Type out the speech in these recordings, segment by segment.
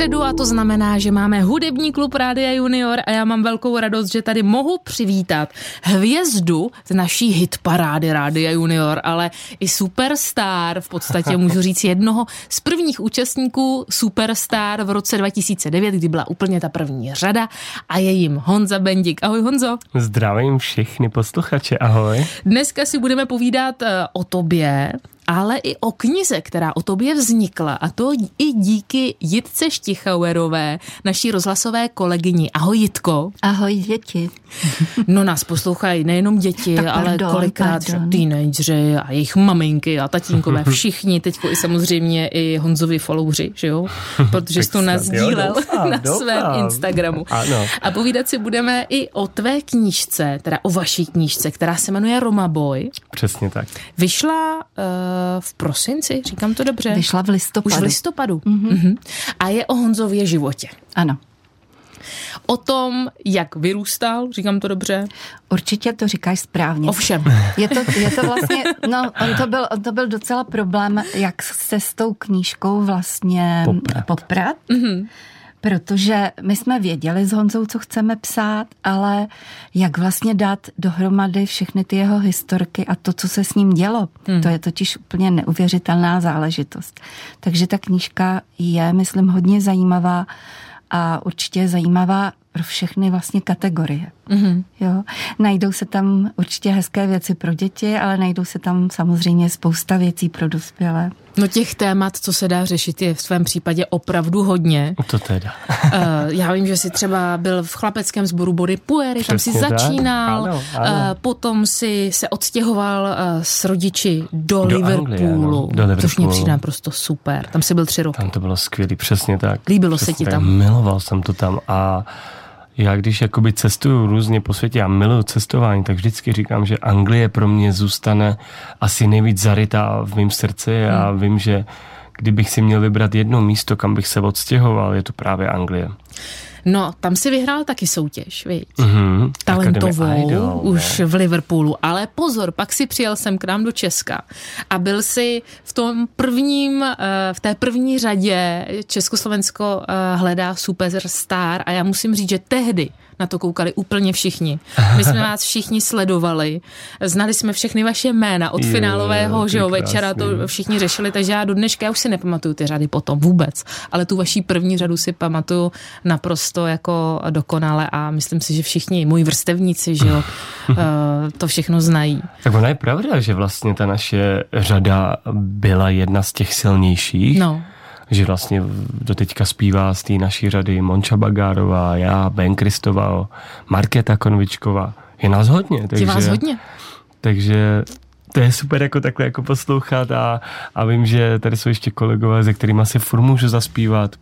Středu a to znamená, že máme hudební klub Rádia Junior a já mám velkou radost, že tady mohu přivítat hvězdu z naší hitparády Rádia Junior, ale i superstar, v podstatě můžu říct jednoho z prvních účastníků Superstar v roce 2009, kdy byla úplně ta první řada a je jim Honza Bendik. Ahoj Honzo. Zdravím všechny posluchače, ahoj. Dneska si budeme povídat eh, o tobě, ale i o knize, která o tobě vznikla a to i díky Jitce Štichauerové, naší rozhlasové kolegyni. Ahoj Jitko. Ahoj děti. No nás poslouchají nejenom děti, tak ale pardon, kolikrát teenageři a jejich maminky a tatínkové, všichni, teďko i samozřejmě i Honzovi followři, že jo? Protože jsi to nazdílel na doufám. svém Instagramu. Ano. A povídat si budeme i o tvé knížce, teda o vaší knížce, která se jmenuje Roma Boy. Přesně tak. Vyšla uh, v prosinci, říkám to dobře? Vyšla v listopadu. Už v listopadu. Mm-hmm. Mm-hmm. A je o Honzově životě. Ano. O tom, jak vyrůstal, říkám to dobře? Určitě to říkáš správně. Ovšem. Je to, je to vlastně, no, on to, byl, on to byl docela problém, jak se s tou knížkou vlastně poprat. poprat. Mm-hmm protože my jsme věděli s Honzou, co chceme psát, ale jak vlastně dát dohromady všechny ty jeho historky a to, co se s ním dělo. Hmm. To je totiž úplně neuvěřitelná záležitost. Takže ta knížka je, myslím, hodně zajímavá a určitě zajímavá pro všechny vlastně kategorie. Mm-hmm. Jo. Najdou se tam určitě hezké věci pro děti, ale najdou se tam samozřejmě spousta věcí pro dospělé. No těch témat, co se dá řešit, je v svém případě opravdu hodně. To teda. uh, já vím, že jsi třeba byl v chlapeckém sboru Body Puery, tam si začínal, ano, ano. Uh, potom si se odstěhoval uh, s rodiči do, do Liverpoolu, Anglie, ano, do Liverpoolu. což mě přijde naprosto super. Tam si byl tři roky. Tam to bylo skvělé, přesně tak. Líbilo přesně se ti tak. tam? Miloval jsem to tam a já když jakoby cestuju různě po světě a miluju cestování, tak vždycky říkám, že Anglie pro mě zůstane asi nejvíc zarytá v mém srdci a hmm. vím, že kdybych si měl vybrat jedno místo, kam bych se odstěhoval, je to právě Anglie. No, tam si vyhrál taky soutěž, viď? Mm-hmm. Talentovou, Idol, už ne? v Liverpoolu. Ale pozor, pak si přijel sem k nám do Česka a byl si v tom prvním, eh, v té první řadě Československo eh, hledá superstar a já musím říct, že tehdy na to koukali úplně všichni. My jsme vás všichni sledovali, znali jsme všechny vaše jména od finálového že jo, večera, to všichni řešili, takže já do dneška já už si nepamatuju ty řady potom vůbec, ale tu vaší první řadu si pamatuju naprosto jako dokonale a myslím si, že všichni moji vrstevníci, že jo, eh, to všechno znají. Tak ona je pravda, že vlastně ta naše řada byla jedna z těch silnějších. No že vlastně do teďka zpívá z té naší řady Monča Bagárová, já, Ben Kristová, Markéta Konvičková. Je nás hodně. Takže, Je vás hodně. Takže to je super jako takhle jako poslouchat a, a vím, že tady jsou ještě kolegové, se kterými si furt můžu zaspívat.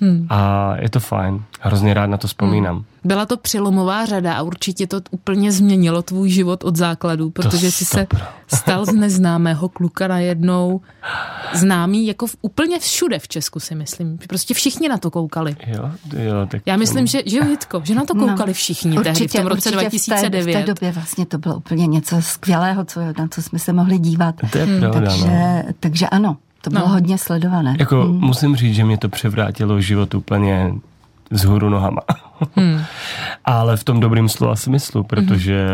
Hmm. A je to fajn. Hrozně rád na to vzpomínám. Hmm. Byla to přelomová řada a určitě to úplně změnilo tvůj život od základu, protože jsi se stal z neznámého kluka najednou známý jako v, úplně všude v Česku si myslím. Prostě všichni na to koukali. Jo, jo, tak Já myslím, že, že Jitko, že na to no, koukali no, všichni určitě, tehdy v tom roce 2009. V té, v té době vlastně to bylo úplně něco skvělého, co, na co jsme se mohli dívat. To je hmm. pravda, takže, no. takže ano, to bylo no. hodně sledované. Jako hmm. musím říct, že mě to převrátilo život úplně vzhůru nohama. Hmm. Ale v tom dobrým slova smyslu, protože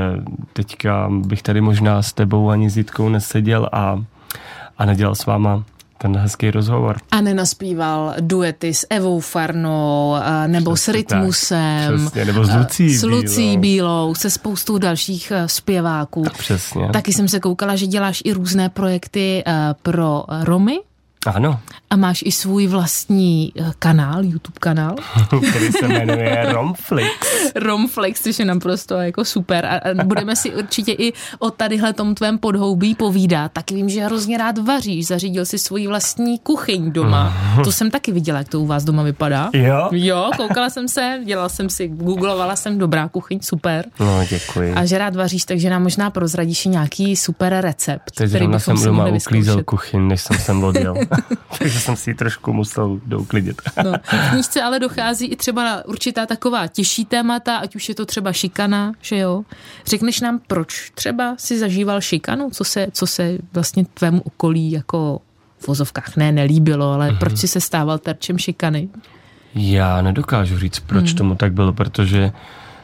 teďka bych tady možná s tebou ani s Jitkou neseděl a, a nedělal s váma ten hezký rozhovor. A nenaspíval duety s Evou Farnou, nebo Přesně s Rytmusem, tak. Přesně, nebo s Lucí, s Lucí Bílou. Bílou, se spoustou dalších zpěváků. Přesně. Taky jsem se koukala, že děláš i různé projekty pro Romy, ano. A máš i svůj vlastní eh, kanál, YouTube kanál. Který se jmenuje Romflix. Romflix, což je naprosto jako super. A budeme si určitě i o tadyhle tom tvém podhoubí povídat. Taky vím, že hrozně rád vaříš. Zařídil si svoji vlastní kuchyň doma. To jsem taky viděla, jak to u vás doma vypadá. Jo? Jo, koukala jsem se, dělala jsem si, googlovala jsem dobrá kuchyň, super. No, děkuji. A že rád vaříš, takže nám možná prozradíš nějaký super recept. Teď který jsem doma uklízel kuchyň, než jsem sem odjel. takže jsem si ji trošku musel douklidit. no, v knížce ale dochází i třeba na určitá taková těžší témata, ať už je to třeba šikana, že jo. Řekneš nám, proč třeba si zažíval šikanu? Co se, co se vlastně tvému okolí jako v vozovkách ne, nelíbilo, ale mm-hmm. proč si se stával terčem šikany? Já nedokážu říct, proč mm. tomu tak bylo, protože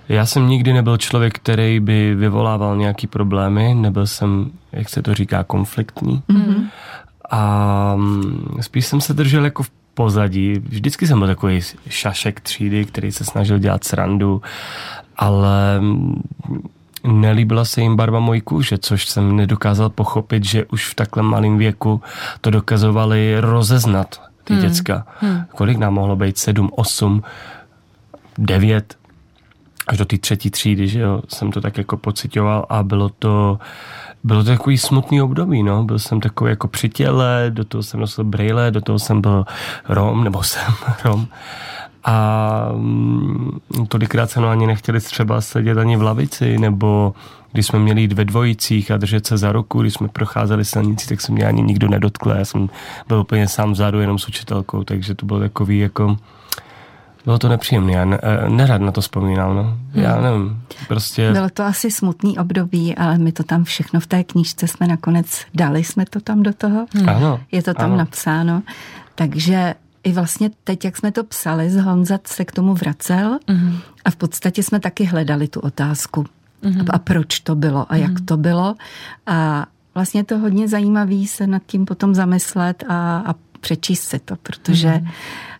já jsem nikdy nebyl člověk, který by vyvolával nějaký problémy, nebyl jsem, jak se to říká, konfliktní. Mm-hmm. A mm, spíš jsem se držel jako v pozadí. Vždycky jsem byl takový šašek třídy, který se snažil dělat srandu, ale mm, nelíbila se jim barva mojí kůže, což jsem nedokázal pochopit, že už v takhle malém věku to dokazovali rozeznat ty hmm. děcka. Hmm. Kolik nám mohlo být? Sedm, osm, devět, až do té třetí třídy, že jo, jsem to tak jako pocitoval a bylo to, bylo to takový smutný období, no. Byl jsem takový jako při těle, do toho jsem nosil brejle, do toho jsem byl Rom, nebo jsem Rom. A mm, tolikrát se no ani nechtěli třeba sedět ani v lavici, nebo když jsme měli jít ve dvojicích a držet se za ruku, když jsme procházeli silnici, tak se mě ani nikdo nedotkl. Já jsem byl úplně sám vzadu, jenom s učitelkou, takže to bylo takový jako bylo to nepříjemné, já ne, eh, nerad na to vzpomínám, no. Hmm. Já nevím, prostě... Bylo to asi smutný období, ale my to tam všechno v té knížce jsme nakonec dali, jsme to tam do toho. Hmm. Ano. Je to tam ano. napsáno. Takže i vlastně teď, jak jsme to psali, z Honza se k tomu vracel hmm. a v podstatě jsme taky hledali tu otázku. Hmm. A proč to bylo a jak hmm. to bylo. A vlastně to hodně zajímavý se nad tím potom zamyslet a, a přečíst si to, protože hmm Eh,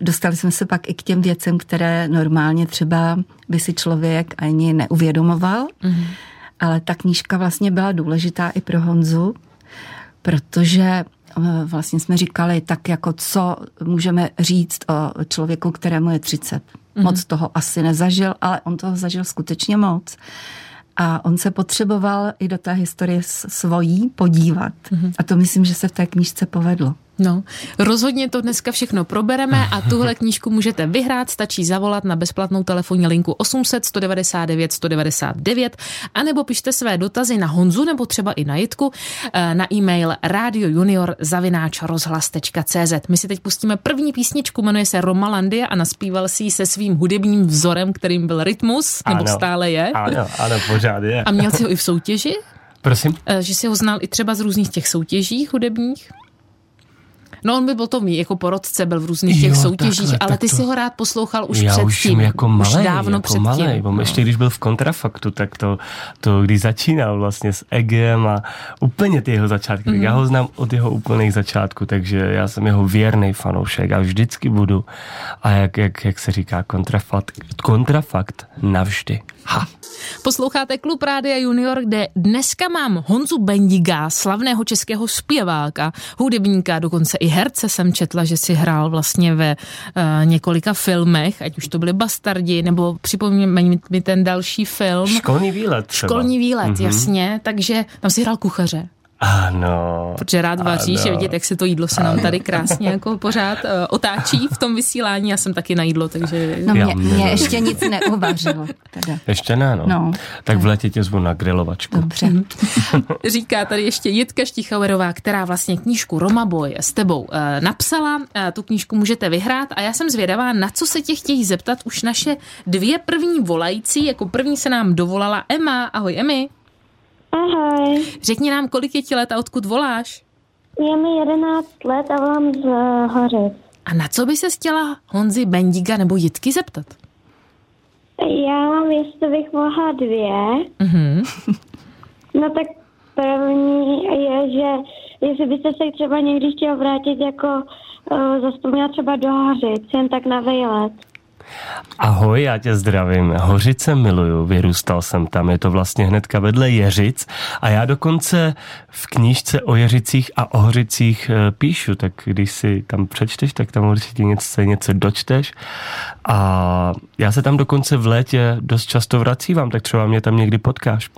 dostali jsme se pak i k těm věcem, které normálně třeba by si člověk ani neuvědomoval, mm-hmm. ale ta knížka vlastně byla důležitá i pro Honzu, protože eh, vlastně jsme říkali tak jako co můžeme říct o člověku, kterému je 30. Mm-hmm. Moc toho asi nezažil, ale on toho zažil skutečně moc. A on se potřeboval i do té historie svojí podívat. Mm-hmm. A to myslím, že se v té knížce povedlo. No, rozhodně to dneska všechno probereme a tuhle knížku můžete vyhrát, stačí zavolat na bezplatnou telefonní linku 800 199 199 anebo pište své dotazy na Honzu nebo třeba i na Jitku eh, na e-mail radiojunior.cz My si teď pustíme první písničku, jmenuje se Romalandia a naspíval si ji se svým hudebním vzorem, kterým byl rytmus, nebo ano, stále je. Ano, ano, pořád je. A měl si ho i v soutěži? Prosím? Eh, že si ho znal i třeba z různých těch soutěží hudebních? No on by byl to mý, jako porodce, byl v různých těch jo, soutěžích, takhle, ale ty to... si ho rád poslouchal už Já předtím. už jsem jako malý, už dávno jako předtím. malej, no. ještě když byl v kontrafaktu, tak to, to když začínal vlastně s Egem a úplně ty jeho začátky, mm-hmm. já ho znám od jeho úplných začátků, takže já jsem jeho věrný fanoušek a vždycky budu. A jak, jak, jak se říká, kontrafakt, kontrafakt navždy. Ha. Posloucháte Klub Rádia Junior, kde dneska mám Honzu Bendiga, slavného českého zpěváka, hudebníka, dokonce i herce jsem četla, že si hrál vlastně ve uh, několika filmech, ať už to byly Bastardi, nebo připomínáme mi ten další film. Školní výlet třeba. Školní výlet, mm-hmm. jasně, takže tam si hrál kuchaře. Ano. Protože rád vaříš, ano. vidět, jak se to jídlo se nám tady krásně jako pořád uh, otáčí v tom vysílání. Já jsem taky na jídlo, takže... No mě, mě ještě nic neuvařilo. Teda. Ještě ne, no. no. Tak v létě tě zvu na grilovačku. Dobře. Říká tady ještě Jitka Štichauerová, která vlastně knížku Roma Boy s tebou uh, napsala. Uh, tu knížku můžete vyhrát a já jsem zvědavá, na co se tě chtějí zeptat už naše dvě první volající. Jako první se nám dovolala Emma. Ahoj, Emi. Ahoj. Řekni nám, kolik je ti let a odkud voláš? Je mi 11 let a volám z Hořic. A na co by se chtěla Honzi Bendiga nebo Jitky zeptat? Já jestli bych mohla dvě. Mm-hmm. No tak první je, že jestli byste se třeba někdy chtěl vrátit jako uh, zaspomínat třeba do Hořic, jen tak na vejlet. Ahoj, já tě zdravím. Hořice miluju, vyrůstal jsem tam, je to vlastně hnedka vedle Jeřic a já dokonce v knížce o Jeřicích a o Hořicích eh, píšu, tak když si tam přečteš, tak tam určitě něco, něco dočteš a já se tam dokonce v létě dost často vracívám, tak třeba mě tam někdy potkáš.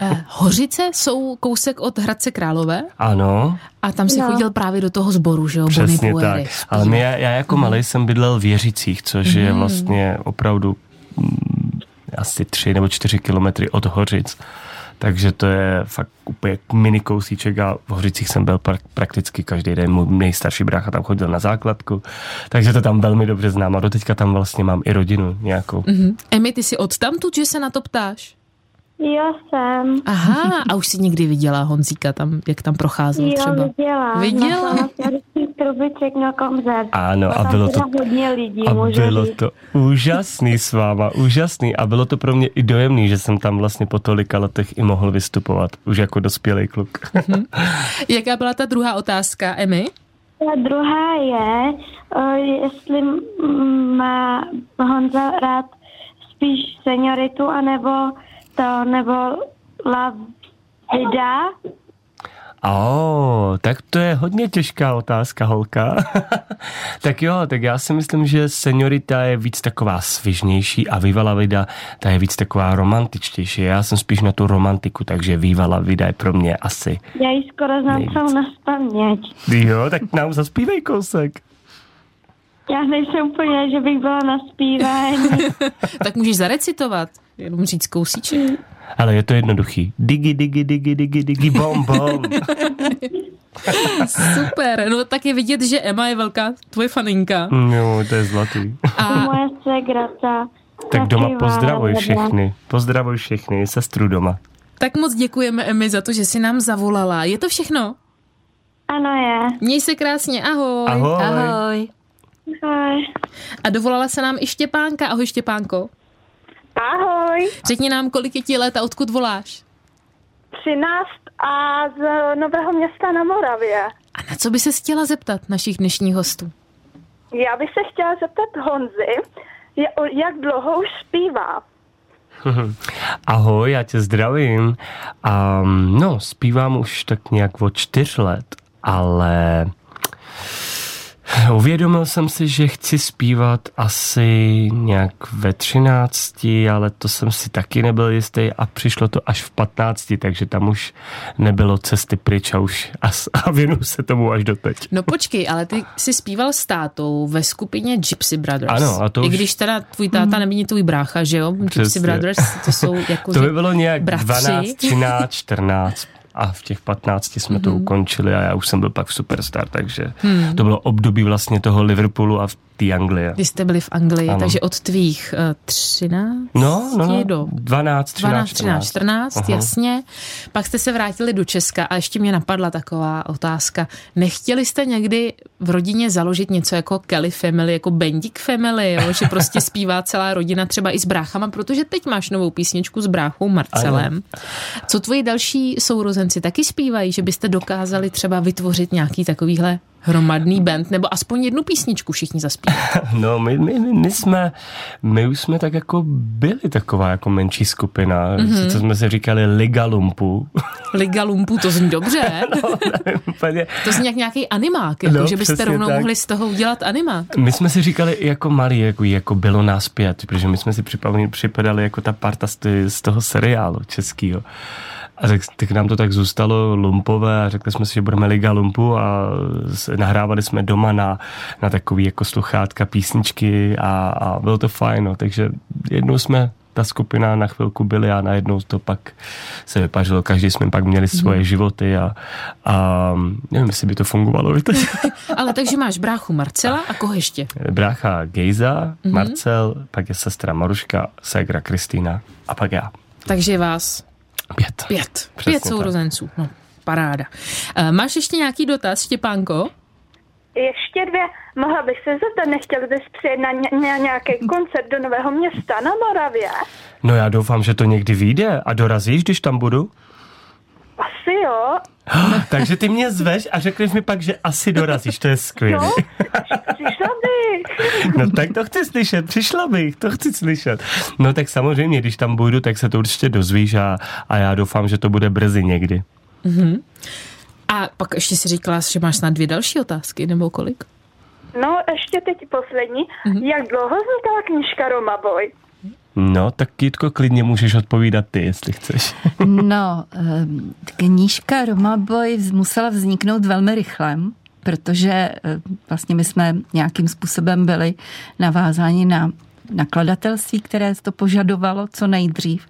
Eh, Hořice jsou kousek od Hradce Králové. Ano. A tam si no. chodil právě do toho sboru, že jo? Přesně tak. Ale my, já, já jako mm. malý jsem bydlel v Jeřicích, což mm. je vlastně opravdu mm, asi tři nebo čtyři kilometry od Hořic. Takže to je fakt úplně mini kousíček a v Hořicích jsem byl pra- prakticky každý den. Můj nejstarší brácha tam chodil na základku, takže to tam velmi dobře znám a doteďka tam vlastně mám i rodinu nějakou. Mm-hmm. Emi, ty jsi od tamtud, že se na to ptáš? Jo, jsem. Aha, a už jsi někdy viděla Honzíka tam, jak tam procházel jo, třeba? viděla. Viděla? Na Trubiček na koncert. Ano, a bylo to, hodně lidí, a můžu bylo říct. to úžasný s váma, úžasný. A bylo to pro mě i dojemný, že jsem tam vlastně po tolika letech i mohl vystupovat, už jako dospělý kluk. Jaká byla ta druhá otázka, Emy? Ta druhá je, jestli má Honza rád spíš senioritu, anebo to, nebo La Vida. Oh, tak to je hodně těžká otázka, holka. tak jo, tak já si myslím, že seniorita je víc taková svižnější a Viva la Vida, ta je víc taková romantičtější. Já jsem spíš na tu romantiku, takže Viva la Vida je pro mě asi. Já ji skoro znám celou na spaměť. Jo, tak nám zaspívej kousek. Já nejsem úplně, že bych byla na zpívání. Tak můžeš zarecitovat, jenom říct kousíček. Ale je to jednoduchý. Digi, digi, digi, digi, digi, bom, bom. Super, no tak je vidět, že Emma je velká tvoje faninka. Jo, to je zlatý. A Moje segra, ta Tak doma pozdravuj všechny. Pozdravuj všechny, sestru doma. tak moc děkujeme Emy za to, že jsi nám zavolala. Je to všechno? Ano je. Měj se krásně, ahoj. Ahoj. Ahoj. Ahoj. A dovolala se nám i Štěpánka. Ahoj Štěpánko. Ahoj. Řekni nám, kolik je ti let a odkud voláš? 13 a z Nového města na Moravě. A na co by se chtěla zeptat našich dnešních hostů? Já bych se chtěla zeptat Honzy, jak dlouho už zpívá. Ahoj, já tě zdravím. Um, no, zpívám už tak nějak od čtyř let, ale uvědomil jsem si, že chci zpívat asi nějak ve třinácti, ale to jsem si taky nebyl jistý a přišlo to až v patnácti, takže tam už nebylo cesty pryč a už a, a věnuju se tomu až doteď. No počkej, ale ty jsi zpíval s tátou ve skupině Gypsy Brothers. Ano, a to I už- když teda tvůj táta není tvůj brácha, že jo? Gypsy Přesně. Brothers, to jsou jako To by bylo nějak bratři. 12, 13, 14 a v těch 15 jsme Mhm. to ukončili a já už jsem byl pak v Superstar, takže to bylo období vlastně toho Liverpoolu a v té Anglie. Vy jste byli v Anglii, Ano. takže od tvých uh, 13 No, no, no, do 12, 13, 12, 13, 14, Aha. jasně. Pak jste se vrátili do Česka a ještě mě napadla taková otázka. Nechtěli jste někdy v rodině založit něco jako Kelly Family, jako Bendik Family, jo? že prostě zpívá celá rodina třeba i s bráchama, protože teď máš novou písničku s bráchou Marcelem. Co tvoji další sourozenci taky zpívají, že byste dokázali třeba vytvořit nějaký takovýhle hromadný band, nebo aspoň jednu písničku všichni zaspívat. No, my, my, my, my, jsme, my už jsme tak jako byli taková jako menší skupina, Mhm. mm-hmm. sice jsme si říkali Liga Lumpu. Liga Lumpu, to zní dobře. no, nevím, úplně. To zní jak nějaký animák, jako, No, že byste rovnou tak. mohli z toho udělat animák. My jsme si říkali jako malí, jako, jako bylo nás pět, protože my jsme si připadali, připadali jako ta parta z, z toho seriálu českého. A tak, tak nám to tak zůstalo lumpové a řekli jsme si, že budeme Liga Lumpu a nahrávali jsme doma na, na takový jako sluchátka písničky a, a bylo to fajn, no. takže jednou jsme ta skupina na chvilku byli a najednou to pak se vypařilo. Každý jsme pak měli svoje životy a, a nevím, jestli by to fungovalo. Ale takže máš bráchu Marcela a koho ještě? brácha Gejza, mm-hmm. Marcel, pak je sestra Maruška, ségra Kristýna a pak já. Takže vás Pět. pět. Přesně pět sourozenců. No, paráda. E, máš ještě nějaký dotaz, Štěpánko? Ještě dvě, mohla bych se zeptat, nechtěl bys přijet na, ně, na nějaký koncert do Nového města na Moravě? No já doufám, že to někdy vyjde a dorazíš, když tam budu. Asi jo. Takže ty mě zveš a řekneš mi pak, že asi dorazíš, to je skvělé. No. No tak to chci slyšet, přišla bych, to chci slyšet. No tak samozřejmě, když tam budu, tak se to určitě dozvíš a, a já doufám, že to bude brzy někdy. A pak ještě si říkala, že máš snad dvě další otázky, nebo kolik? No, ještě teď poslední. Jak dlouho vznikala knížka Roma Boy? No, tak Jitko, klidně můžeš odpovídat ty, jestli chceš. No, eh, knížka Roma Boy musela vzniknout velmi rychle, protože eh, vlastně my jsme nějakým způsobem byli navázáni na nakladatelství, které to požadovalo co nejdřív.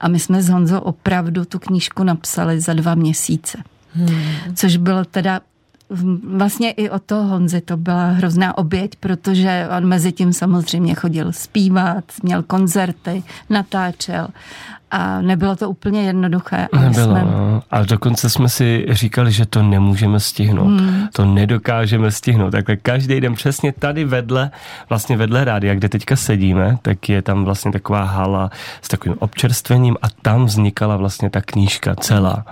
A my jsme s Honzo opravdu tu knížku napsali za dva měsíce. Hmm. Což bylo teda vlastně i o to Honzi to byla hrozná oběť, protože on mezi tím samozřejmě chodil zpívat, měl koncerty, natáčel a nebylo to úplně jednoduché. A Nebylo, jsme... no. A dokonce jsme si říkali, že to nemůžeme stihnout. Hmm. To nedokážeme stihnout. Takhle každý den přesně tady vedle, vlastně vedle rádia, kde teďka sedíme, tak je tam vlastně taková hala s takovým občerstvením a tam vznikala vlastně ta knížka celá.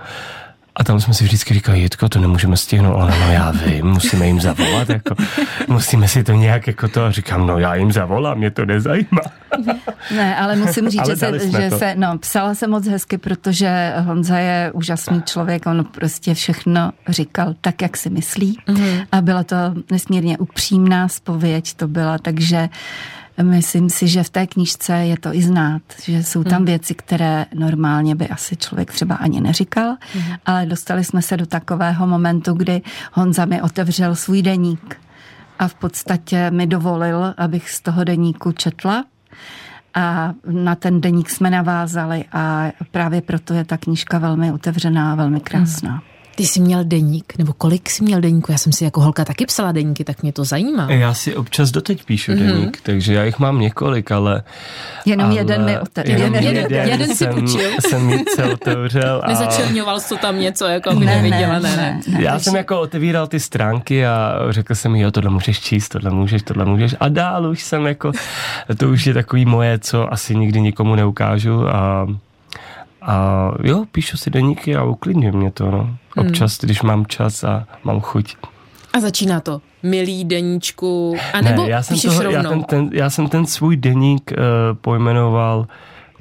A tam jsme si vždycky říkali, Jitko, to nemůžeme stihnout, ale no já vím, musíme jim zavolat, jako, musíme si to nějak jako to, a říkám, no já jim zavolám, mě to nezajímá. Ne, ale musím říct, ale že, se, že se, no, psala se moc hezky, protože Honza je úžasný člověk, on prostě všechno říkal tak, jak si myslí mm-hmm. a byla to nesmírně upřímná spověď, to byla, takže Myslím si, že v té knížce je to i znát, že jsou tam hmm. věci, které normálně by asi člověk třeba ani neříkal, hmm. ale dostali jsme se do takového momentu, kdy Honza mi otevřel svůj deník a v podstatě mi dovolil, abych z toho deníku četla a na ten deník jsme navázali a právě proto je ta knížka velmi otevřená a velmi krásná. Hmm. Ty jsi měl deník, nebo kolik jsi měl deníku? Já jsem si jako holka taky psala deníky, tak mě to zajímá. Já si občas doteď píšu mm-hmm. deník, takže já jich mám několik, ale... Jenom ale, jeden mi otevřel. Jenom jeden, jeden, jeden si půjčil. jsem mi otevřel. A... Nezačerňoval jsi to tam něco, jako by ne, neviděla, ne, ne. ne, ne já jsem jako otevíral ty stránky a řekl jsem jo, tohle můžeš číst, tohle můžeš, tohle můžeš. A dál už jsem jako, to už je takový moje, co asi nikdy nikomu neukážu a a jo, píšu si deníky a uklidňuje mě to, no. Hmm. Občas, hmm. když mám čas a mám chuť. A začíná to milý deníčku, a nebo ne, já jsem toho, rovnou? Já, ten, ten, já jsem ten svůj deník uh, pojmenoval,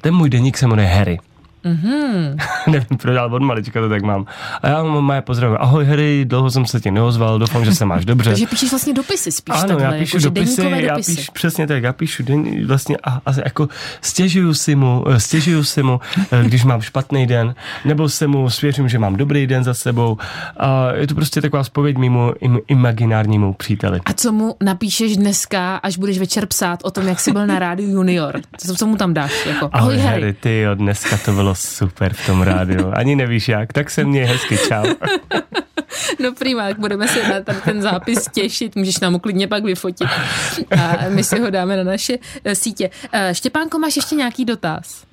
ten můj deník se jmenuje Harry. Mm-hmm. Nevím proč, ale od malička to tak mám. A já mám moje pozdravím. Ahoj Harry, dlouho jsem se tě neozval, doufám, že se máš dobře. Takže píšeš vlastně dopisy spíš Ano, takhle, já píšu jako, dopisy, já píšu, přesně tak, já píšu den, vlastně a, a jako stěžuju si mu, eh, stěžuju si mu, eh, když mám špatný den, nebo se mu svěřím, že mám dobrý den za sebou. A je to prostě taková spověď mimo im, imaginárnímu příteli. A co mu napíšeš dneska, až budeš večer psát o tom, jak jsi byl na rádiu Junior? Co, co mu tam dáš? Jako, ahoj, ahoj Harry, ty jo, dneska to bylo bylo super v tom rádiu. Ani nevíš jak, tak se mě hezky, čau. No prima, tak budeme se na ten zápis těšit, můžeš nám ho klidně pak vyfotit a my si ho dáme na naše eh, sítě. Eh, Štěpánko, máš ještě nějaký dotaz?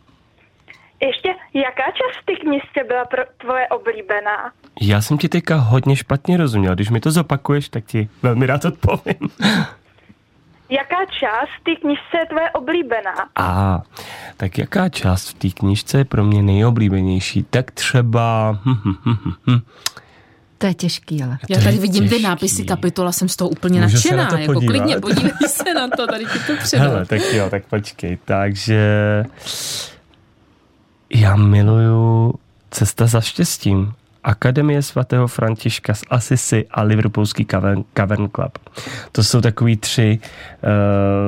Ještě, jaká část ty knižce byla pro tvoje oblíbená? Já jsem ti teďka hodně špatně rozuměl. Když mi to zopakuješ, tak ti velmi rád odpovím. Jaká část v té knižce je tvoje oblíbená? A tak jaká část v té knižce je pro mě nejoblíbenější? Tak třeba... Hm, hm, hm, to je těžký, ale. Já tady vidím těžký. ty nápisy kapitola, jsem z toho úplně Můžu nadšená. Se jako klidně, podívej se na to, tady ti to předám. Hele, tak jo, tak počkej. Takže já miluju Cesta za štěstím. Akademie svatého Františka z Asisi a Liverpoolský Cavern, Cavern Club. To jsou takový tři,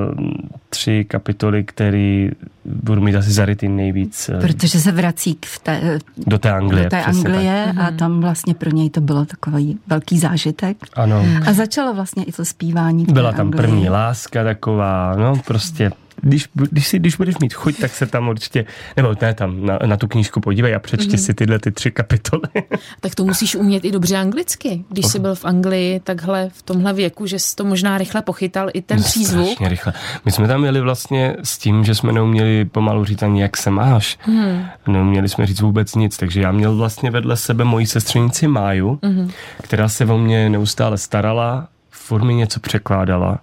uh, tři kapitoly, které budu mít asi zarytý nejvíc. Uh, Protože se vrací v té, do té Anglie. Do té Anglie tak. a mhm. tam vlastně pro něj to bylo takový velký zážitek. Ano. A začalo vlastně i to zpívání. Byla tam Anglii. první láska taková, no prostě když, když, si, když budeš mít chuť, tak se tam určitě, nebo ne tam, na, na tu knížku podívej a přečti mm-hmm. si tyhle ty tři kapitoly. tak to musíš umět i dobře anglicky. Když jsi byl v Anglii takhle v tomhle věku, že jsi to možná rychle pochytal i ten přízvuk. rychle. My jsme tam měli vlastně s tím, že jsme neuměli pomalu říct ani jak se máš. Mm. Neuměli jsme říct vůbec nic, takže já měl vlastně vedle sebe moji sestřenici Máju, mm-hmm. která se o mě neustále starala furt mi něco překládala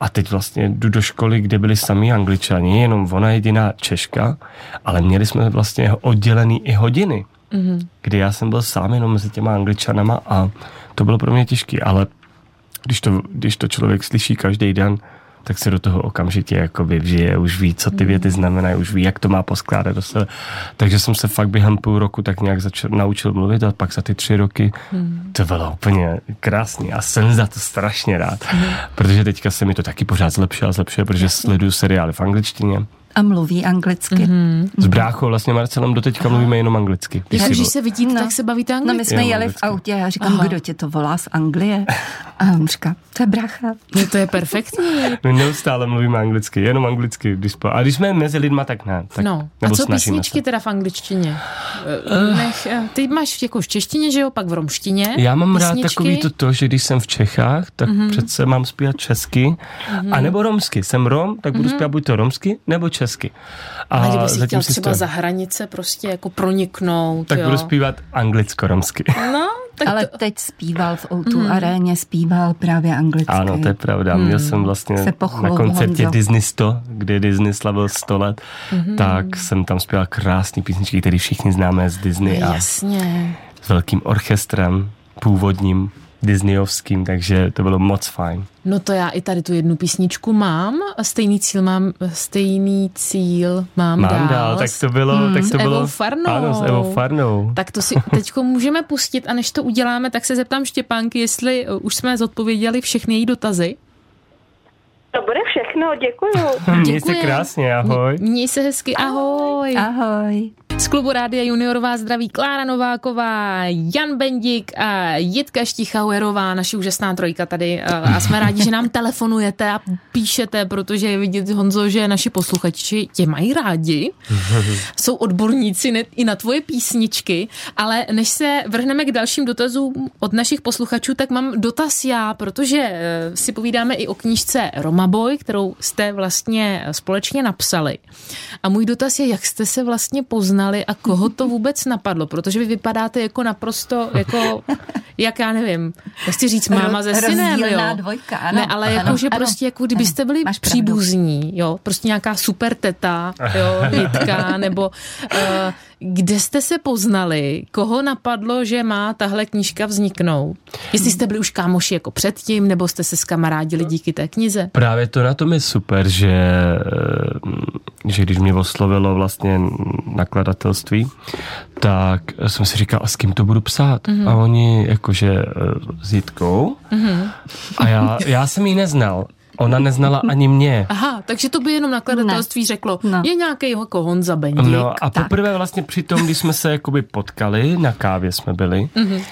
a teď vlastně jdu do školy, kde byli sami angličani, jenom ona jediná Češka, ale měli jsme vlastně oddělený i hodiny, mm-hmm. kdy já jsem byl sám jenom mezi těma angličanama a to bylo pro mě těžké, ale když to, když to člověk slyší každý den, tak se do toho okamžitě jakoby vžije, už ví, co ty věty znamenají, už ví, jak to má poskládat do sebe. Takže jsem se fakt během půl roku tak nějak začal, naučil mluvit a pak za ty tři roky hmm. to bylo úplně krásný a jsem za to strašně rád, hmm. protože teďka se mi to taky pořád zlepšuje a zlepšuje, protože sleduju seriály v angličtině a mluví anglicky. Mm-hmm. S bráchou vlastně Marcelem doteďka mluvíme jenom anglicky. Když, když se vidíte, no. tak se bavíte anglicky. No my jsme jeli v autě a já říkám, Aha. kdo tě to volá z Anglie? A on říká, to je brácha. No to je perfektní. My neustále mluvíme anglicky, jenom anglicky. Když po... A když jsme mezi lidma, tak ne. Tak, no. A co písničky se. teda v angličtině? Uh, Nech, eh, ty máš jako v češtině, že jo, pak v romštině. Já mám písničky. rád takový to, to, že když jsem v Čechách, tak mm-hmm. přece mám zpívat česky, mm-hmm. a nebo romsky. Jsem rom, tak budu mm-hmm. zpívat buď to romsky, nebo česky. A Ale kdyby si chtěl třeba to... za hranice prostě jako proniknout, Tak jo. budu zpívat anglicko-romsky. No, tak Ale to... teď zpíval v O2 mm. aréně, zpíval právě anglicky. Ano, to je pravda. Mm. Měl jsem vlastně na koncertě Honzo. Disney 100, kdy Disney slavil 100 let, mm. tak jsem tam zpíval krásné písničky, které všichni známe z Disney. A Jasně. S velkým orchestrem původním disneyovským, takže to bylo moc fajn. No to já i tady tu jednu písničku mám, stejný cíl mám, stejný cíl mám, mám dál. dál. tak to bylo, hmm, tak to s bylo, Evou Farnou. Ano, s Evou Farnou. Tak to si teďko můžeme pustit a než to uděláme, tak se zeptám Štěpánky, jestli uh, už jsme zodpověděli všechny její dotazy. To bude všechno, děkuju. Měj se krásně, ahoj. Měj se hezky, ahoj. Ahoj. Z klubu Rádia Juniorová zdraví Klára Nováková, Jan Bendik a Jitka Štichauerová, naši úžasná trojka tady. A jsme rádi, že nám telefonujete a píšete, protože je vidět, Honzo, že naši posluchači tě mají rádi. Jsou odborníci i na tvoje písničky, ale než se vrhneme k dalším dotazům od našich posluchačů, tak mám dotaz já, protože eh, si povídáme i o knížce Roma Boy, kterou jste vlastně společně napsali. A můj dotaz je, jak jste se vlastně poznali poznali a koho to vůbec napadlo, protože vy vypadáte jako naprosto, jako, jak já nevím, chci říct máma ze synem, jo. dvojka, ano. Ne, ale jako, že ano, prostě, jako kdybyste byli Máš příbuzní, jo, prostě nějaká super teta, jo, Jitka, nebo uh, kde jste se poznali, koho napadlo, že má tahle knížka vzniknout? Jestli jste byli už kámoši jako předtím, nebo jste se skamarádili díky té knize? Právě to na tom je super, že, eh, že když mě oslovilo vlastně nakladatelství, tak jsem si říkal, a s kým to budu psát? Mm-hmm. A oni jakože eh, s Jitkou. Mm-hmm. A já, já jsem ji neznal. Ona neznala ani mě. Aha, takže to by jenom nakladatelství ne. řeklo, no. je nějaký jako Honza Bendik. No a tak. poprvé vlastně při tom, když jsme se jakoby potkali, na kávě jsme byli, mm-hmm.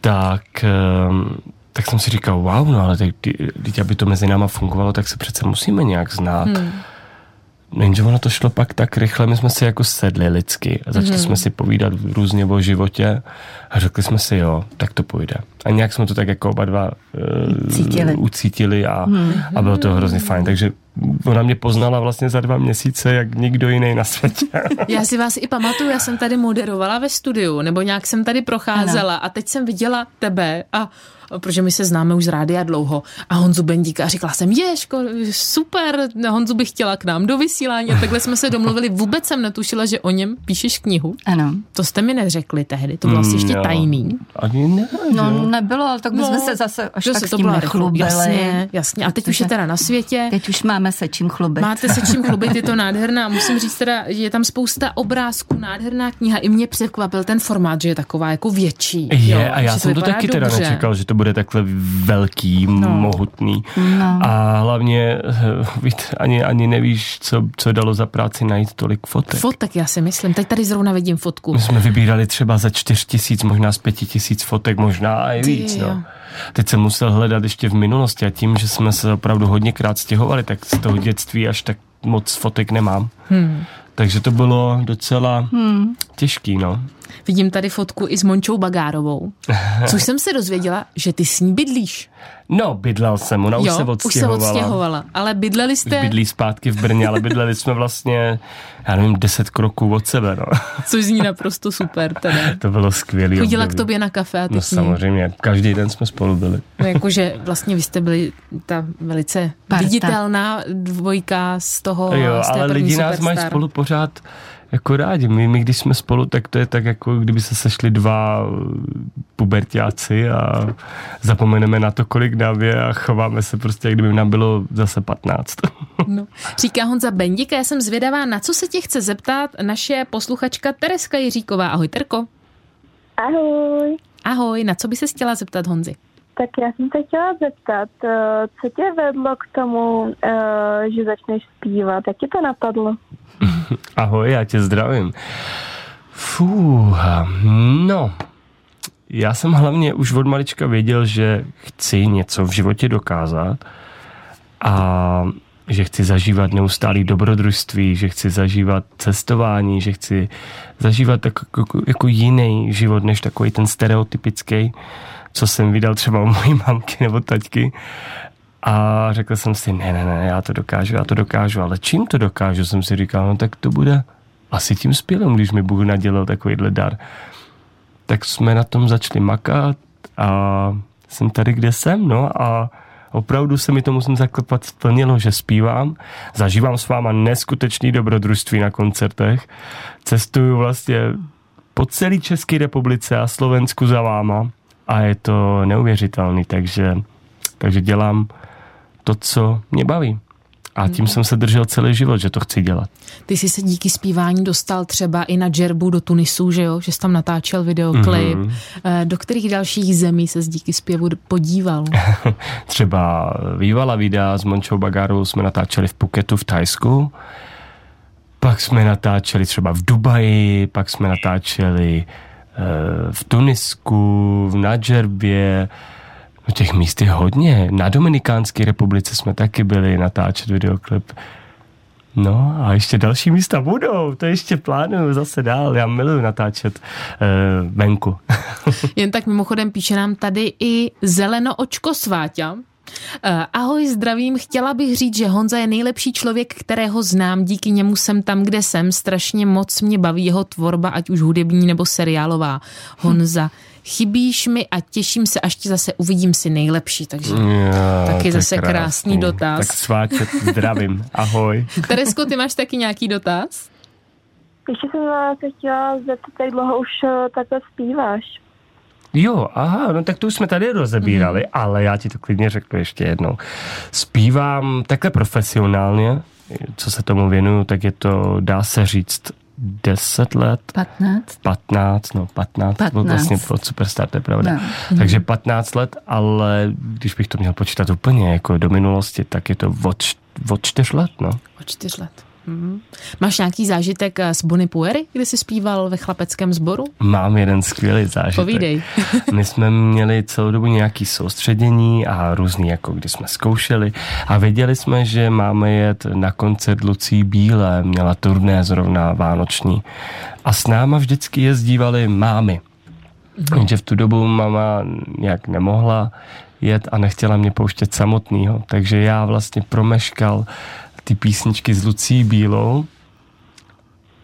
tak, ehm, tak jsem si říkal, wow, no ale teď, teď, aby to mezi náma fungovalo, tak se přece musíme nějak znát. Hmm. Jenže ono to šlo pak tak rychle, my jsme si jako sedli lidsky a začali mm-hmm. jsme si povídat různě o životě a řekli jsme si, jo, tak to půjde. A nějak jsme to tak jako oba dva uh, Cítili. ucítili a, mm-hmm. a bylo to hrozně fajn. Takže ona mě poznala vlastně za dva měsíce, jak nikdo jiný na světě. Já si vás i pamatuju, já jsem tady moderovala ve studiu, nebo nějak jsem tady procházela ano. a teď jsem viděla tebe a protože my se známe už z rádia dlouho a Honzu Bendíka a říkala jsem, Ješko, super, Honzu bych chtěla k nám do vysílání a takhle jsme se domluvili, vůbec jsem netušila, že o něm píšeš knihu. Ano. To jste mi neřekli tehdy, to bylo mm, ještě. Tajný. Ani ne. No nebylo, ale tak my no, jsme se zase až tak s tím nechlubili. Jasně, jasně. A teď už je teda na světě. Teď už máme se čím chlubit. Máte se čím chlubit, je to nádherná. Musím říct teda, že je tam spousta obrázků, nádherná kniha. I mě překvapil ten formát, že je taková jako větší. Je, jo, a já jsem to taky dobře. teda nečekal, že to bude takhle velký, no. mohutný. No. A hlavně eh, víc, ani, ani nevíš, co, co dalo za práci najít tolik fotek. Fotek, já si myslím. Teď tady zrovna vidím fotku. My jsme vybírali třeba za čtyř tisíc, možná z pěti tisíc fotek, možná i víc. No. Teď jsem musel hledat ještě v minulosti a tím, že jsme se opravdu hodněkrát stěhovali, tak z toho dětství až tak moc fotek nemám. Hmm. Takže to bylo docela hmm. těžký, no. Vidím tady fotku i s Mončou Bagárovou, což jsem se dozvěděla, že ty s ní bydlíš. No, bydlel jsem, ona jo, už se odstěhovala. už se odstěhovala, ale bydleli jste... Už bydlí zpátky v Brně, ale bydleli jsme vlastně, já nevím, deset kroků od sebe, no. Což zní naprosto super teda. to bylo skvělé. Chodila k tobě na kafe a No samozřejmě, každý den jsme spolu byli. No jakože vlastně vy jste byli ta velice Parta. viditelná dvojka z toho, jo, z té ale lidi nás mají spolu pořád jako rádi. My, my, když jsme spolu, tak to je tak, jako kdyby se sešli dva pubertáci a zapomeneme na to, kolik nám je a chováme se prostě, jak kdyby nám bylo zase 15. No. Říká Honza Bendika, já jsem zvědavá, na co se tě chce zeptat naše posluchačka Tereska Jiříková. Ahoj, Terko. Ahoj. Ahoj, na co by se chtěla zeptat Honzi? Tak já jsem se chtěla zeptat, eh, co tě vedlo k tomu, eh, že začneš zpívat? Jak ti to napadlo? Ahoj, já tě zdravím. Fú, no, já jsem hlavně už od malička věděl, že chci něco v životě dokázat a že chci zažívat neustálý dobrodružství, že chci zažívat cestování, že chci zažívat tak, jako, jako jiný život, než takový ten stereotypický, co jsem vydal třeba u mojí mamky nebo taťky. A řekl jsem si, ne, ne, ne, já to dokážu, já to dokážu, ale čím to dokážu, jsem si říkal, no tak to bude asi tím zpěvem, když mi Bůh nadělal takovýhle dar. Tak jsme na tom začali makat a jsem tady, kde jsem, no a opravdu se mi to musím zaklepat splnilo, že zpívám, zažívám s váma neskutečný dobrodružství na koncertech, cestuju vlastně po celé České republice a Slovensku za váma a je to neuvěřitelný, takže, takže dělám to, co mě baví. A tím jsem se držel celý život, že to chci dělat. Ty jsi se díky zpívání dostal třeba i na džerbu do Tunisu, že jo? Že jsi tam natáčel videoklip. Mm-hmm. Do kterých dalších zemí se díky zpěvu podíval? třeba Vývala videa s Mončou Bagarou jsme natáčeli v Phuketu v Tajsku. Pak jsme natáčeli třeba v Dubaji, pak jsme natáčeli eh, v Tunisku, v Nadžerbě, No těch míst je hodně. Na Dominikánské republice jsme taky byli natáčet videoklip. No a ještě další místa budou, to ještě plánuju zase dál, já miluji natáčet uh, venku. Jen tak mimochodem píše nám tady i Zeleno očko sváťa. Uh, ahoj, zdravím. Chtěla bych říct, že Honza je nejlepší člověk, kterého znám. Díky němu jsem tam, kde jsem. Strašně moc mě baví jeho tvorba, ať už hudební nebo seriálová. Honza. Chybíš mi a těším se, až tě zase uvidím si nejlepší. Takže jo, taky zase krásný. krásný dotaz. Tak sváčet, zdravím, ahoj. Teresko, ty máš taky nějaký dotaz? Ještě jsem se chtěla zeptat, jak dlouho už eh, takhle zpíváš. Jo, aha, no tak to už jsme tady rozebírali, mm. ale já ti to klidně řeknu ještě jednou. Zpívám takhle profesionálně, co se tomu věnuju, tak je to, dá se říct, 10 let. 15? 15, no 15, 15. byl vlastně pro Superstar, to je pravda. No. Takže 15 let, ale když bych to měl počítat úplně jako do minulosti, tak je to od, od 4 let, no. Od 4 let. Mm. Máš nějaký zážitek eh, s Bonnie Puery, kdy jsi zpíval ve chlapeckém sboru? Mám jeden skvělý zážitek. Povídej. My jsme měli celou dobu nějaký soustředění a různý, jako kdy jsme zkoušeli a věděli jsme, že máme jet na koncert Lucí Bílé, měla turné zrovna vánoční a s náma vždycky jezdívali mámy. Mm. Jenže v tu dobu mama nějak nemohla jet a nechtěla mě pouštět samotného, takže já vlastně promeškal ty písničky s Lucí Bílou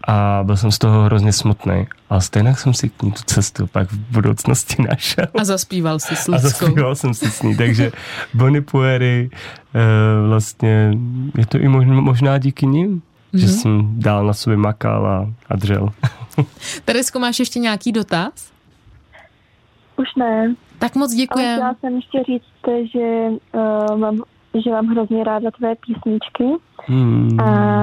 a byl jsem z toho hrozně smutný. A stejně jsem si k ní tu cestu pak v budoucnosti našel. A zaspíval si s Luckou. A zaspíval jsem si s ní, takže Bonnie Puery e, vlastně je to i možná, možná díky ním, mm-hmm. že mhm. jsem dál na sobě makal a, a dřel. Teresko, máš ještě nějaký dotaz? Už ne. Tak moc děkuji. Ale chtěla jsem ještě říct, že uh, mám že mám hrozně ráda tvé písničky hmm. a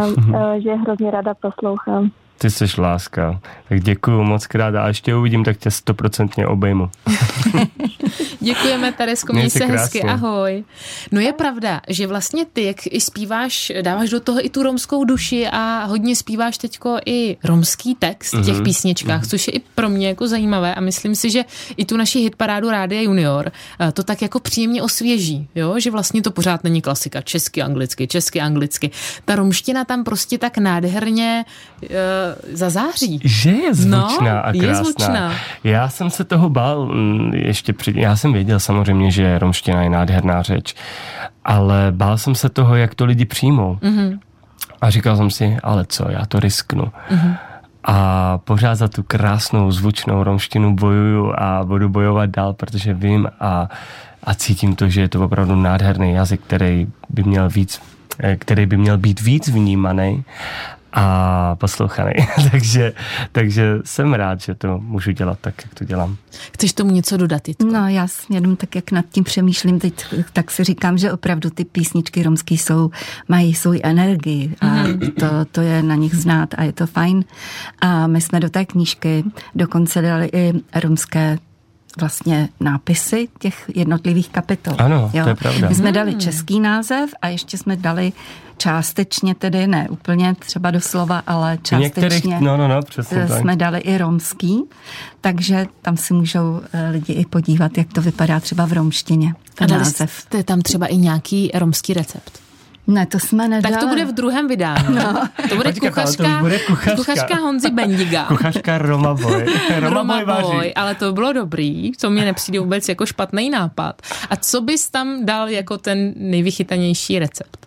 že hrozně ráda poslouchám. Ty jsi láska. Tak děkuju moc krát a ještě uvidím, tak tě stoprocentně obejmu. Děkujeme, Teresko, měj se hezky, ahoj. No je pravda, že vlastně ty, jak i zpíváš, dáváš do toho i tu romskou duši a hodně zpíváš teďko i romský text v těch mm-hmm. písničkách, což je i pro mě jako zajímavé a myslím si, že i tu naši hitparádu Rádia Junior eh, to tak jako příjemně osvěží, jo? že vlastně to pořád není klasika, česky, anglicky, česky, anglicky. Ta romština tam prostě tak nádherně uh, zazáří. Že je zvučná no, a krásná. Je zvučná. Já jsem se toho bál mm, ještě před, já jsem věděl samozřejmě, že romština je nádherná řeč, ale bál jsem se toho, jak to lidi přijmou. Mm-hmm. A říkal jsem si, ale co, já to risknu. Mm-hmm. A pořád za tu krásnou zvučnou romštinu bojuju a budu bojovat dál, protože vím a, a cítím to, že je to opravdu nádherný jazyk, který by měl víc eh, který by měl být víc vnímaný a poslouchaný. takže, takže jsem rád, že to můžu dělat tak, jak to dělám. Chceš tomu něco dodat, Jitko? No jasně, jenom tak, jak nad tím přemýšlím teď, tak si říkám, že opravdu ty písničky romský jsou, mají svou energii a mm-hmm. to, to je na nich znát a je to fajn. A my jsme do té knížky dokonce dali i romské vlastně nápisy těch jednotlivých kapitol. Ano, jo. to je pravda. My jsme dali hmm. český název a ještě jsme dali částečně, tedy ne úplně třeba doslova, ale částečně no, no, no, přesně jsme tak. dali i romský, takže tam si můžou eh, lidi i podívat, jak to vypadá třeba v romštině. Ten a název. jste tam třeba i nějaký romský recept? Ne, to jsme nedali. Tak to bude v druhém vydání. No. To bude, Počkat, kuchařka, to bude kuchařka, kuchařka Honzi Bendiga. Kuchařka Roma Boy. Roma, Roma Boy, ale to bylo dobrý. To mě nepřijde vůbec jako špatný nápad. A co bys tam dal jako ten nejvychytanější recept?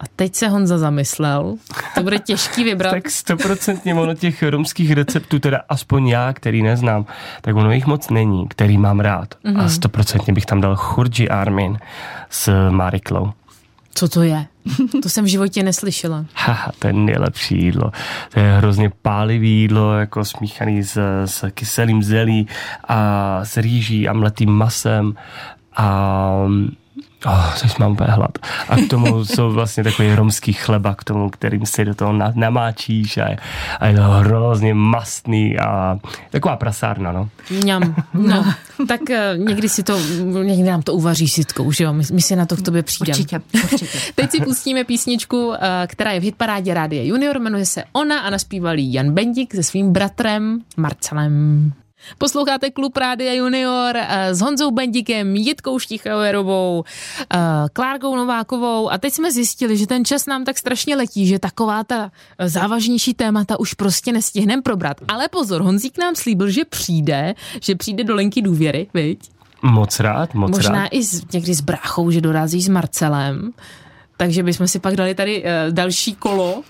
A teď se Honza zamyslel. To bude těžký vybrat. tak stoprocentně ono těch romských receptů, teda aspoň já, který neznám, tak ono jich moc není, který mám rád. Mm-hmm. A mhm. stoprocentně bych tam dal Churji Armin s Mariklou. Co to je? To jsem v životě neslyšela. Haha, to je nejlepší jídlo. To je hrozně pálivý jídlo, jako smíchaný s, s kyselým zelí a s rýží a mletým masem a Oh, teď mám úplně hlad. A k tomu jsou vlastně takový romský chleba, k tomu, kterým si do toho namáčíš a je, a je to hrozně mastný a taková prasárna, no. Mňam, no. tak uh, někdy si to, někdy nám to uvaří sitkou, že jo? My, my si na to k tobě přijdeme. Určitě, určitě. Teď si pustíme písničku, uh, která je v hitparádě Rádia Junior, jmenuje se Ona a naspíval Jan Bendik se svým bratrem Marcelem. Posloucháte Klub Rádia Junior eh, s Honzou Bendikem, Jitkou Štichauerovou, eh, Klárkou Novákovou a teď jsme zjistili, že ten čas nám tak strašně letí, že taková ta závažnější témata už prostě nestihneme probrat. Ale pozor, Honzík nám slíbil, že přijde, že přijde do linky důvěry, viď? Moc rád, moc Možná rád. i s, někdy s bráchou, že dorazí s Marcelem takže bychom si pak dali tady uh, další kolo.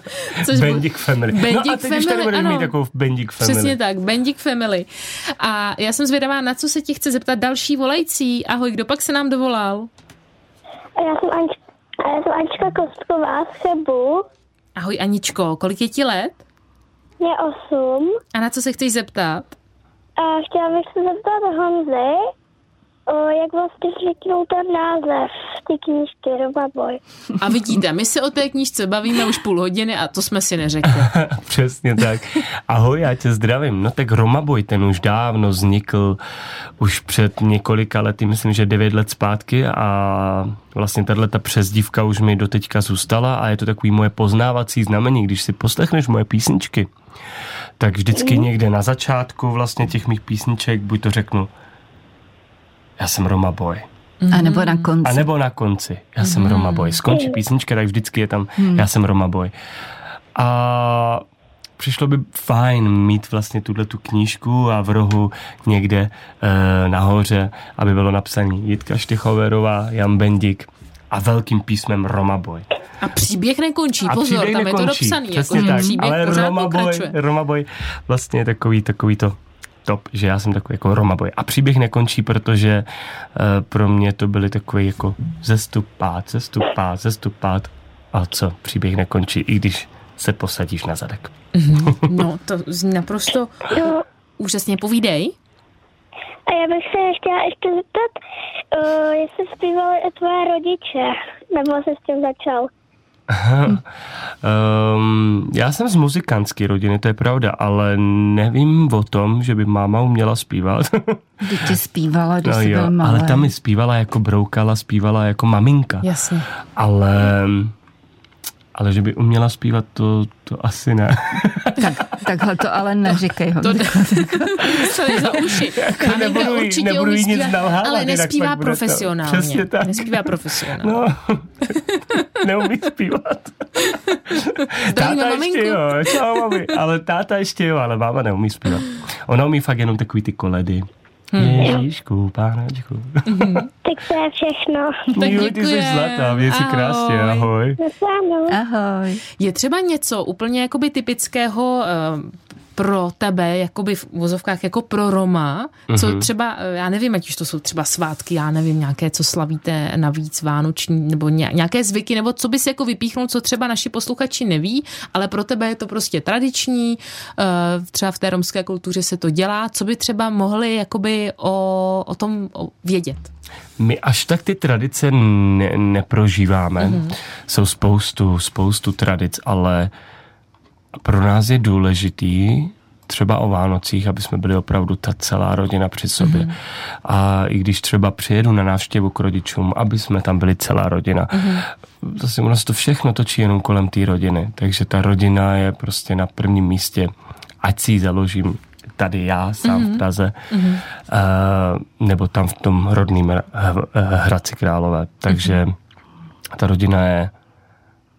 což Bendik Family. Bendik no a teď family, už tady ano, mít takovou Bendik Family. Přesně tak, Bendik Family. A já jsem zvědavá, na co se ti chce zeptat další volající. Ahoj, kdo pak se nám dovolal? Já jsem, Anč, já jsem Anička Kostková z Chebu. Ahoj Aničko, kolik je ti let? Je osm. A na co se chceš zeptat? A chtěla bych se zeptat Honzy, O, jak vlastně vzniknul ten název té knížky Roma Boy. A vidíte, my se o té knížce bavíme už půl hodiny a to jsme si neřekli. Přesně tak. Ahoj, já tě zdravím. No tak Roma Boy, ten už dávno vznikl už před několika lety, myslím, že devět let zpátky a vlastně tahle ta přezdívka už mi doteďka zůstala a je to takový moje poznávací znamení, když si poslechneš moje písničky, tak vždycky mm. někde na začátku vlastně těch mých písniček buď to řeknu já jsem Roma Boy. A nebo na konci. A nebo na konci, já jsem mm. Roma Boy. Skončí písnička, tak vždycky je tam, mm. já jsem Roma Boy. A přišlo by fajn mít vlastně tuhle tu knížku a v rohu někde e, nahoře, aby bylo napsané Jitka Štychoverová, Jan Bendik a velkým písmem Roma Boy. A příběh nekončí, a pozor, příběh tam nekončí, je to dopsaný. Přesně jako, tak, příběh ale Roma Boy, Roma Boy vlastně takový, takový to top, že já jsem takový jako Roma boy. A příběh nekončí, protože uh, pro mě to byly takový jako zestupát, zestupát, zestupát. A co, příběh nekončí, i když se posadíš na zadek. Mm-hmm. No, to zní naprosto úžasně. Povídej. A já bych se chtěla ještě zeptat, uh, jestli zpívali i tvoje rodiče, nebo se s tím začal? Um, já jsem z muzikantské rodiny, to je pravda, ale nevím o tom, že by máma uměla zpívat. Dítě zpívala, když no, jsi byl malý. Ale tam mi zpívala jako broukala, zpívala jako maminka. Jasně. Ale ale že by uměla zpívat, to, to asi ne. Tak, takhle to ale neříkej. To dostali za uši. Jako nebudu, určitě nebudu jí nic nalhávat. Ale nespívá profesionálně. Přesně tak. Nespívá profesionálně. No, neumí zpívat. táta ještě jo, čau mami. Ale táta ještě jo, ale máma neumí zpívat. Ona umí fakt jenom takový ty koledy. Hmm. Ježíšku, pánečku. Mm-hmm. tak to je všechno. Tak jo, ty jsi zlatá, věci si krásně, ahoj. Ahoj. Je třeba něco úplně jakoby typického uh, pro tebe, jakoby v vozovkách jako pro Roma, co mm-hmm. třeba, eh, já nevím, ať už to jsou třeba svátky, já nevím, nějaké, co slavíte navíc vánoční, nebo nějaké zvyky, nebo co bys jako vypíchnul, co třeba naši posluchači neví, ale pro tebe je to prostě tradiční, eh, třeba v té romské kultuře se to dělá, co by třeba mohli jakoby o, o tom vědět? My až tak ty tradice ne, neprožíváme. Mm-hmm. Jsou spoustu, spoustu tradic, ale pro nás je důležitý třeba o Vánocích, aby jsme byli opravdu ta celá rodina při sobě. Mm-hmm. A i když třeba přijedu na návštěvu k rodičům, aby jsme tam byli celá rodina. Mm-hmm. Zase u nás to všechno točí jenom kolem té rodiny, takže ta rodina je prostě na prvním místě. Ať si ji založím tady já sám mm-hmm. v mhm. Praze, mm-hmm. uh, nebo tam v tom rodným Hradci Králové. Takže mm-hmm. ta rodina je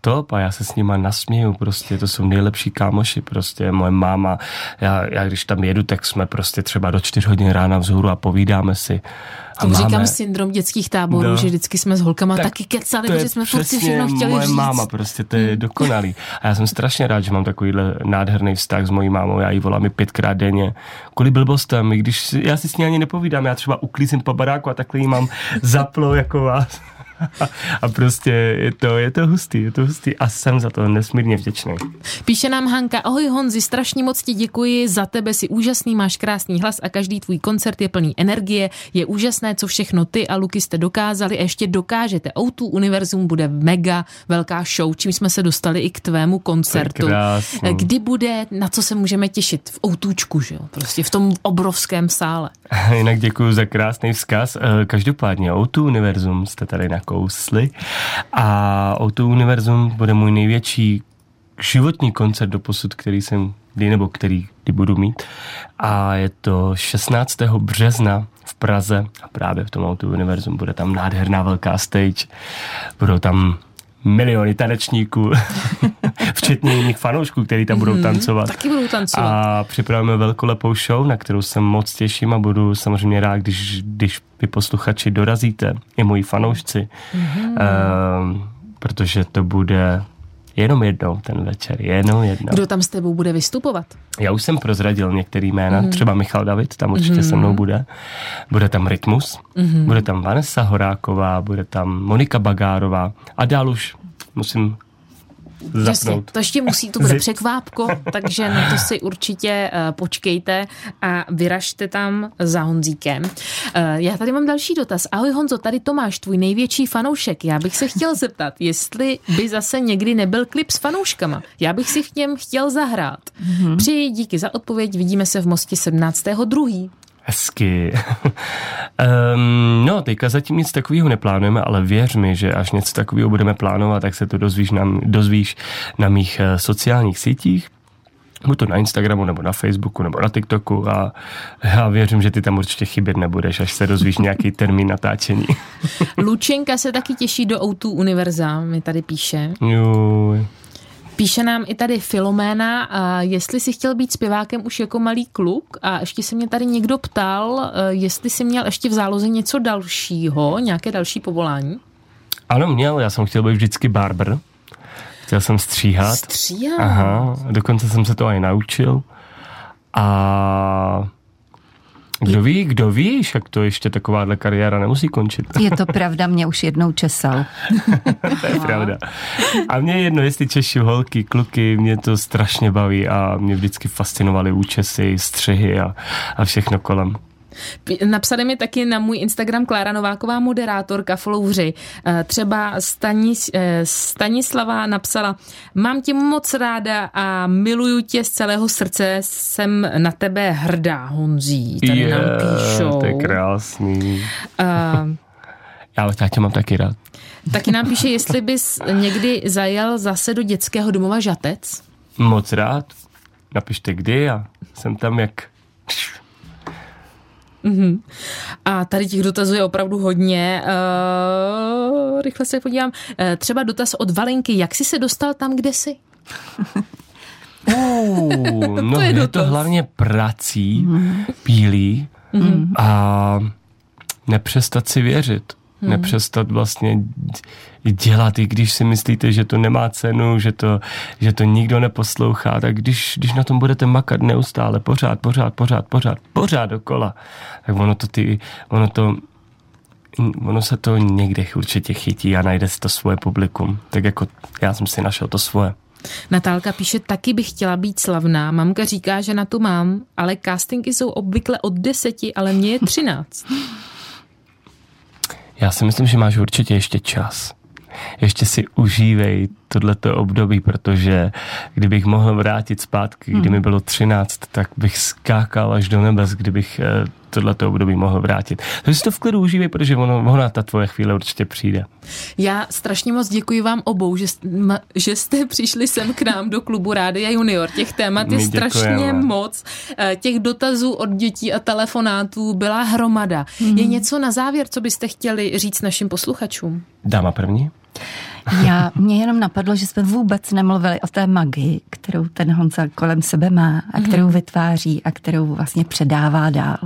top a já se s nima nasměju, prostě to jsou nejlepší kámoši, prostě moje máma, já, já když tam jedu, tak jsme prostě třeba do čtyř hodin rána vzhůru a povídáme si. A to máme... říkám syndrom dětských táborů, no, že vždycky jsme s holkama tak taky kecali, protože jsme furt si všechno chtěli moje říct. máma, prostě to je hmm. dokonalý. A já jsem strašně rád, že mám takovýhle nádherný vztah s mojí mámou, já jí volám i pětkrát denně. Kvůli blbostem, když já si s ní ani nepovídám, já třeba uklízím po baráku a takhle jí mám zaplo jako vás a prostě je to, je to hustý, je to hustý a jsem za to nesmírně vděčný. Píše nám Hanka, ahoj Honzi, strašně moc ti děkuji, za tebe si úžasný, máš krásný hlas a každý tvůj koncert je plný energie, je úžasné, co všechno ty a Luky jste dokázali a ještě dokážete. O2 Univerzum bude mega velká show, čím jsme se dostali i k tvému koncertu. Kdy bude, na co se můžeme těšit? V Outůčku, že jo? Prostě v tom obrovském sále. Jinak děkuji za krásný vzkaz. Eh, každopádně O2 Univerzum jste tady na nakousli. A O2 Univerzum bude můj největší životní koncert do posud, který jsem kdy nebo který kdy budu mít. A je to 16. března v Praze a právě v tom O2 Univerzum bude tam nádherná velká stage. Budou tam miliony tanečníků, včetně jiných fanoušků, kteří tam budou mhm, tancovat. Taky budou tancovat. A připravujeme velkolepou show, na kterou se moc těším a budu samozřejmě rád, když, když vy posluchači dorazíte, i moji fanoušci, mm-hmm. uh, protože to bude Jenom jednou ten večer, jenom jednou. Kdo tam s tebou bude vystupovat? Já už jsem prozradil některý jména, mm. třeba Michal David, tam určitě mm. se mnou bude. Bude tam Rytmus, mm. bude tam Vanessa Horáková, bude tam Monika Bagárová a dál už musím. Jasně, to ještě musí, to bude překvápko, takže na to si určitě uh, počkejte a vyražte tam za Honzíkem. Uh, já tady mám další dotaz. Ahoj Honzo, tady Tomáš, tvůj největší fanoušek. Já bych se chtěl zeptat, jestli by zase někdy nebyl klip s fanouškama. Já bych si v něm chtěl zahrát. Mm-hmm. Přeji díky za odpověď, vidíme se v Mosti 17.2. Hezky. um, no, teďka zatím nic takového neplánujeme, ale věř mi, že až něco takového budeme plánovat, tak se to dozvíš na, dozvíš na mých uh, sociálních sítích. Buď to na Instagramu, nebo na Facebooku, nebo na TikToku a já věřím, že ty tam určitě chybět nebudeš, až se dozvíš nějaký termín natáčení. Lučenka se taky těší do O2 Univerza, mi tady píše. Juj. Píše nám i tady Filoména, jestli si chtěl být zpěvákem už jako malý kluk a ještě se mě tady někdo ptal, e, jestli si měl ještě v záloze něco dalšího, nějaké další povolání? Ano, měl, já jsem chtěl být vždycky barber. Chtěl jsem stříhat. Stříhat? Aha, dokonce jsem se to i naučil. A kdo ví, kdo ví, jak to ještě takováhle kariéra nemusí končit. Je to pravda, mě už jednou česal. to je pravda. A mě jedno, jestli Češi, holky, kluky, mě to strašně baví a mě vždycky fascinovaly účesy, střihy a, a všechno kolem. Napsali mi taky na můj Instagram Klára Nováková, moderátorka, followři. Eh, třeba Stanis, eh, Stanislava napsala, mám tě moc ráda a miluju tě z celého srdce, jsem na tebe hrdá, Honzí. Tady yeah, nám píšou. To je krásný. Uh, já tě mám taky rád. Taky nám píše, jestli bys někdy zajel zase do dětského domova Žatec. Moc rád. Napište kdy a jsem tam jak Mm-hmm. A tady těch dotazů je opravdu hodně. Uh, rychle se podívám. Uh, třeba dotaz od Valenky. Jak jsi se dostal tam, kde jsi? Uh, no, to je, je to hlavně prací, mm-hmm. pílí mm-hmm. a nepřestat si věřit hmm. nepřestat vlastně dělat, i když si myslíte, že to nemá cenu, že to, že to nikdo neposlouchá, tak když, když na tom budete makat neustále, pořád, pořád, pořád, pořád, pořád dokola, tak ono to ty, ono to ono se to někde určitě chytí a najde si to svoje publikum. Tak jako já jsem si našel to svoje. Natálka píše, taky bych chtěla být slavná. Mamka říká, že na to mám, ale castingy jsou obvykle od deseti, ale mě je třináct. Já si myslím, že máš určitě ještě čas. Ještě si užívej tohleto období, protože kdybych mohl vrátit zpátky, kdy mi hmm. bylo 13, tak bych skákal až do nebes, kdybych eh, tohleto období mohl vrátit. Takže si to v klidu užívej, protože ono, ona ta tvoje chvíle určitě přijde. Já strašně moc děkuji vám obou, že, že jste přišli sem k nám do klubu Rádia Junior. Těch témat je strašně moc. Eh, těch dotazů od dětí a telefonátů byla hromada. Hmm. Je něco na závěr, co byste chtěli říct našim posluchačům? Dáma první? Já, mě jenom napadlo, že jsme vůbec nemluvili o té magii, kterou ten Honza kolem sebe má a mhm. kterou vytváří a kterou vlastně předává dál.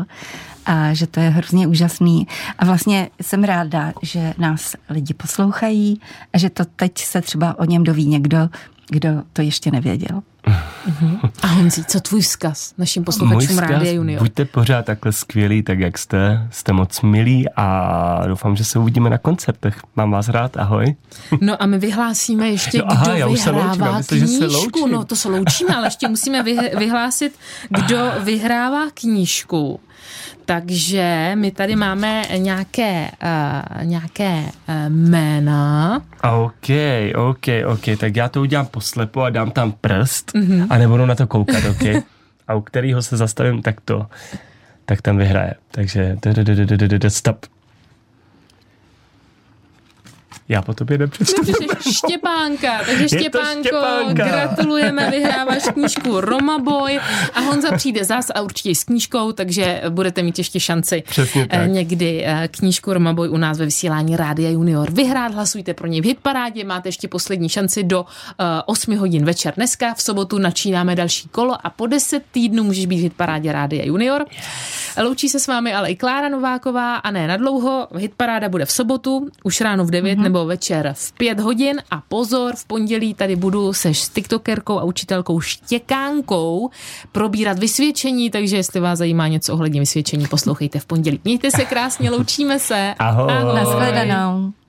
A že to je hrozně úžasný. A vlastně jsem ráda, že nás lidi poslouchají a že to teď se třeba o něm doví někdo, kdo to ještě nevěděl. Uh-huh. A Honzi, co tvůj vzkaz našim posluchačům Rádia Junior? Buďte pořád takhle skvělí, tak jak jste. Jste moc milí a doufám, že se uvidíme na koncertech. Mám vás rád, ahoj. No a my vyhlásíme ještě, no, aha, kdo já vyhrává myslím, knížku. No to se loučíme, ale ještě musíme vyhlásit, kdo vyhrává knížku. Takže my tady máme nějaké, uh, nějaké uh, jména. OK, OK, OK, tak já to udělám poslepo a dám tam prst mm-hmm. a nebudu na to koukat, OK? A u kterého se zastavím, tak to, tak tam vyhraje. Takže stop. Já po tobě nepřesto. Štěpánka, takže Štěpánko, Štěpánka. gratulujeme, vyhráváš knížku Roma Boy a Honza přijde zas a určitě s knížkou, takže budete mít ještě šanci Přesně eh, tak. někdy eh, knížku Roma Boy u nás ve vysílání Rádia Junior vyhrát. Hlasujte pro něj v hitparádě, máte ještě poslední šanci do 8 eh, hodin večer dneska. V sobotu načínáme další kolo a po 10 týdnů můžeš být v hitparádě Rádia Junior. Loučí se s vámi ale i Klára Nováková a ne na dlouho. Hitparáda bude v sobotu, už ráno v 9 mm-hmm. nebo večer v 5 hodin a pozor, v pondělí tady budu se tiktokerkou a učitelkou Štěkánkou probírat vysvědčení, takže jestli vás zajímá něco ohledně vysvědčení, poslouchejte v pondělí. Mějte se krásně, loučíme se. Ahoj. Ahoj. Naschledanou.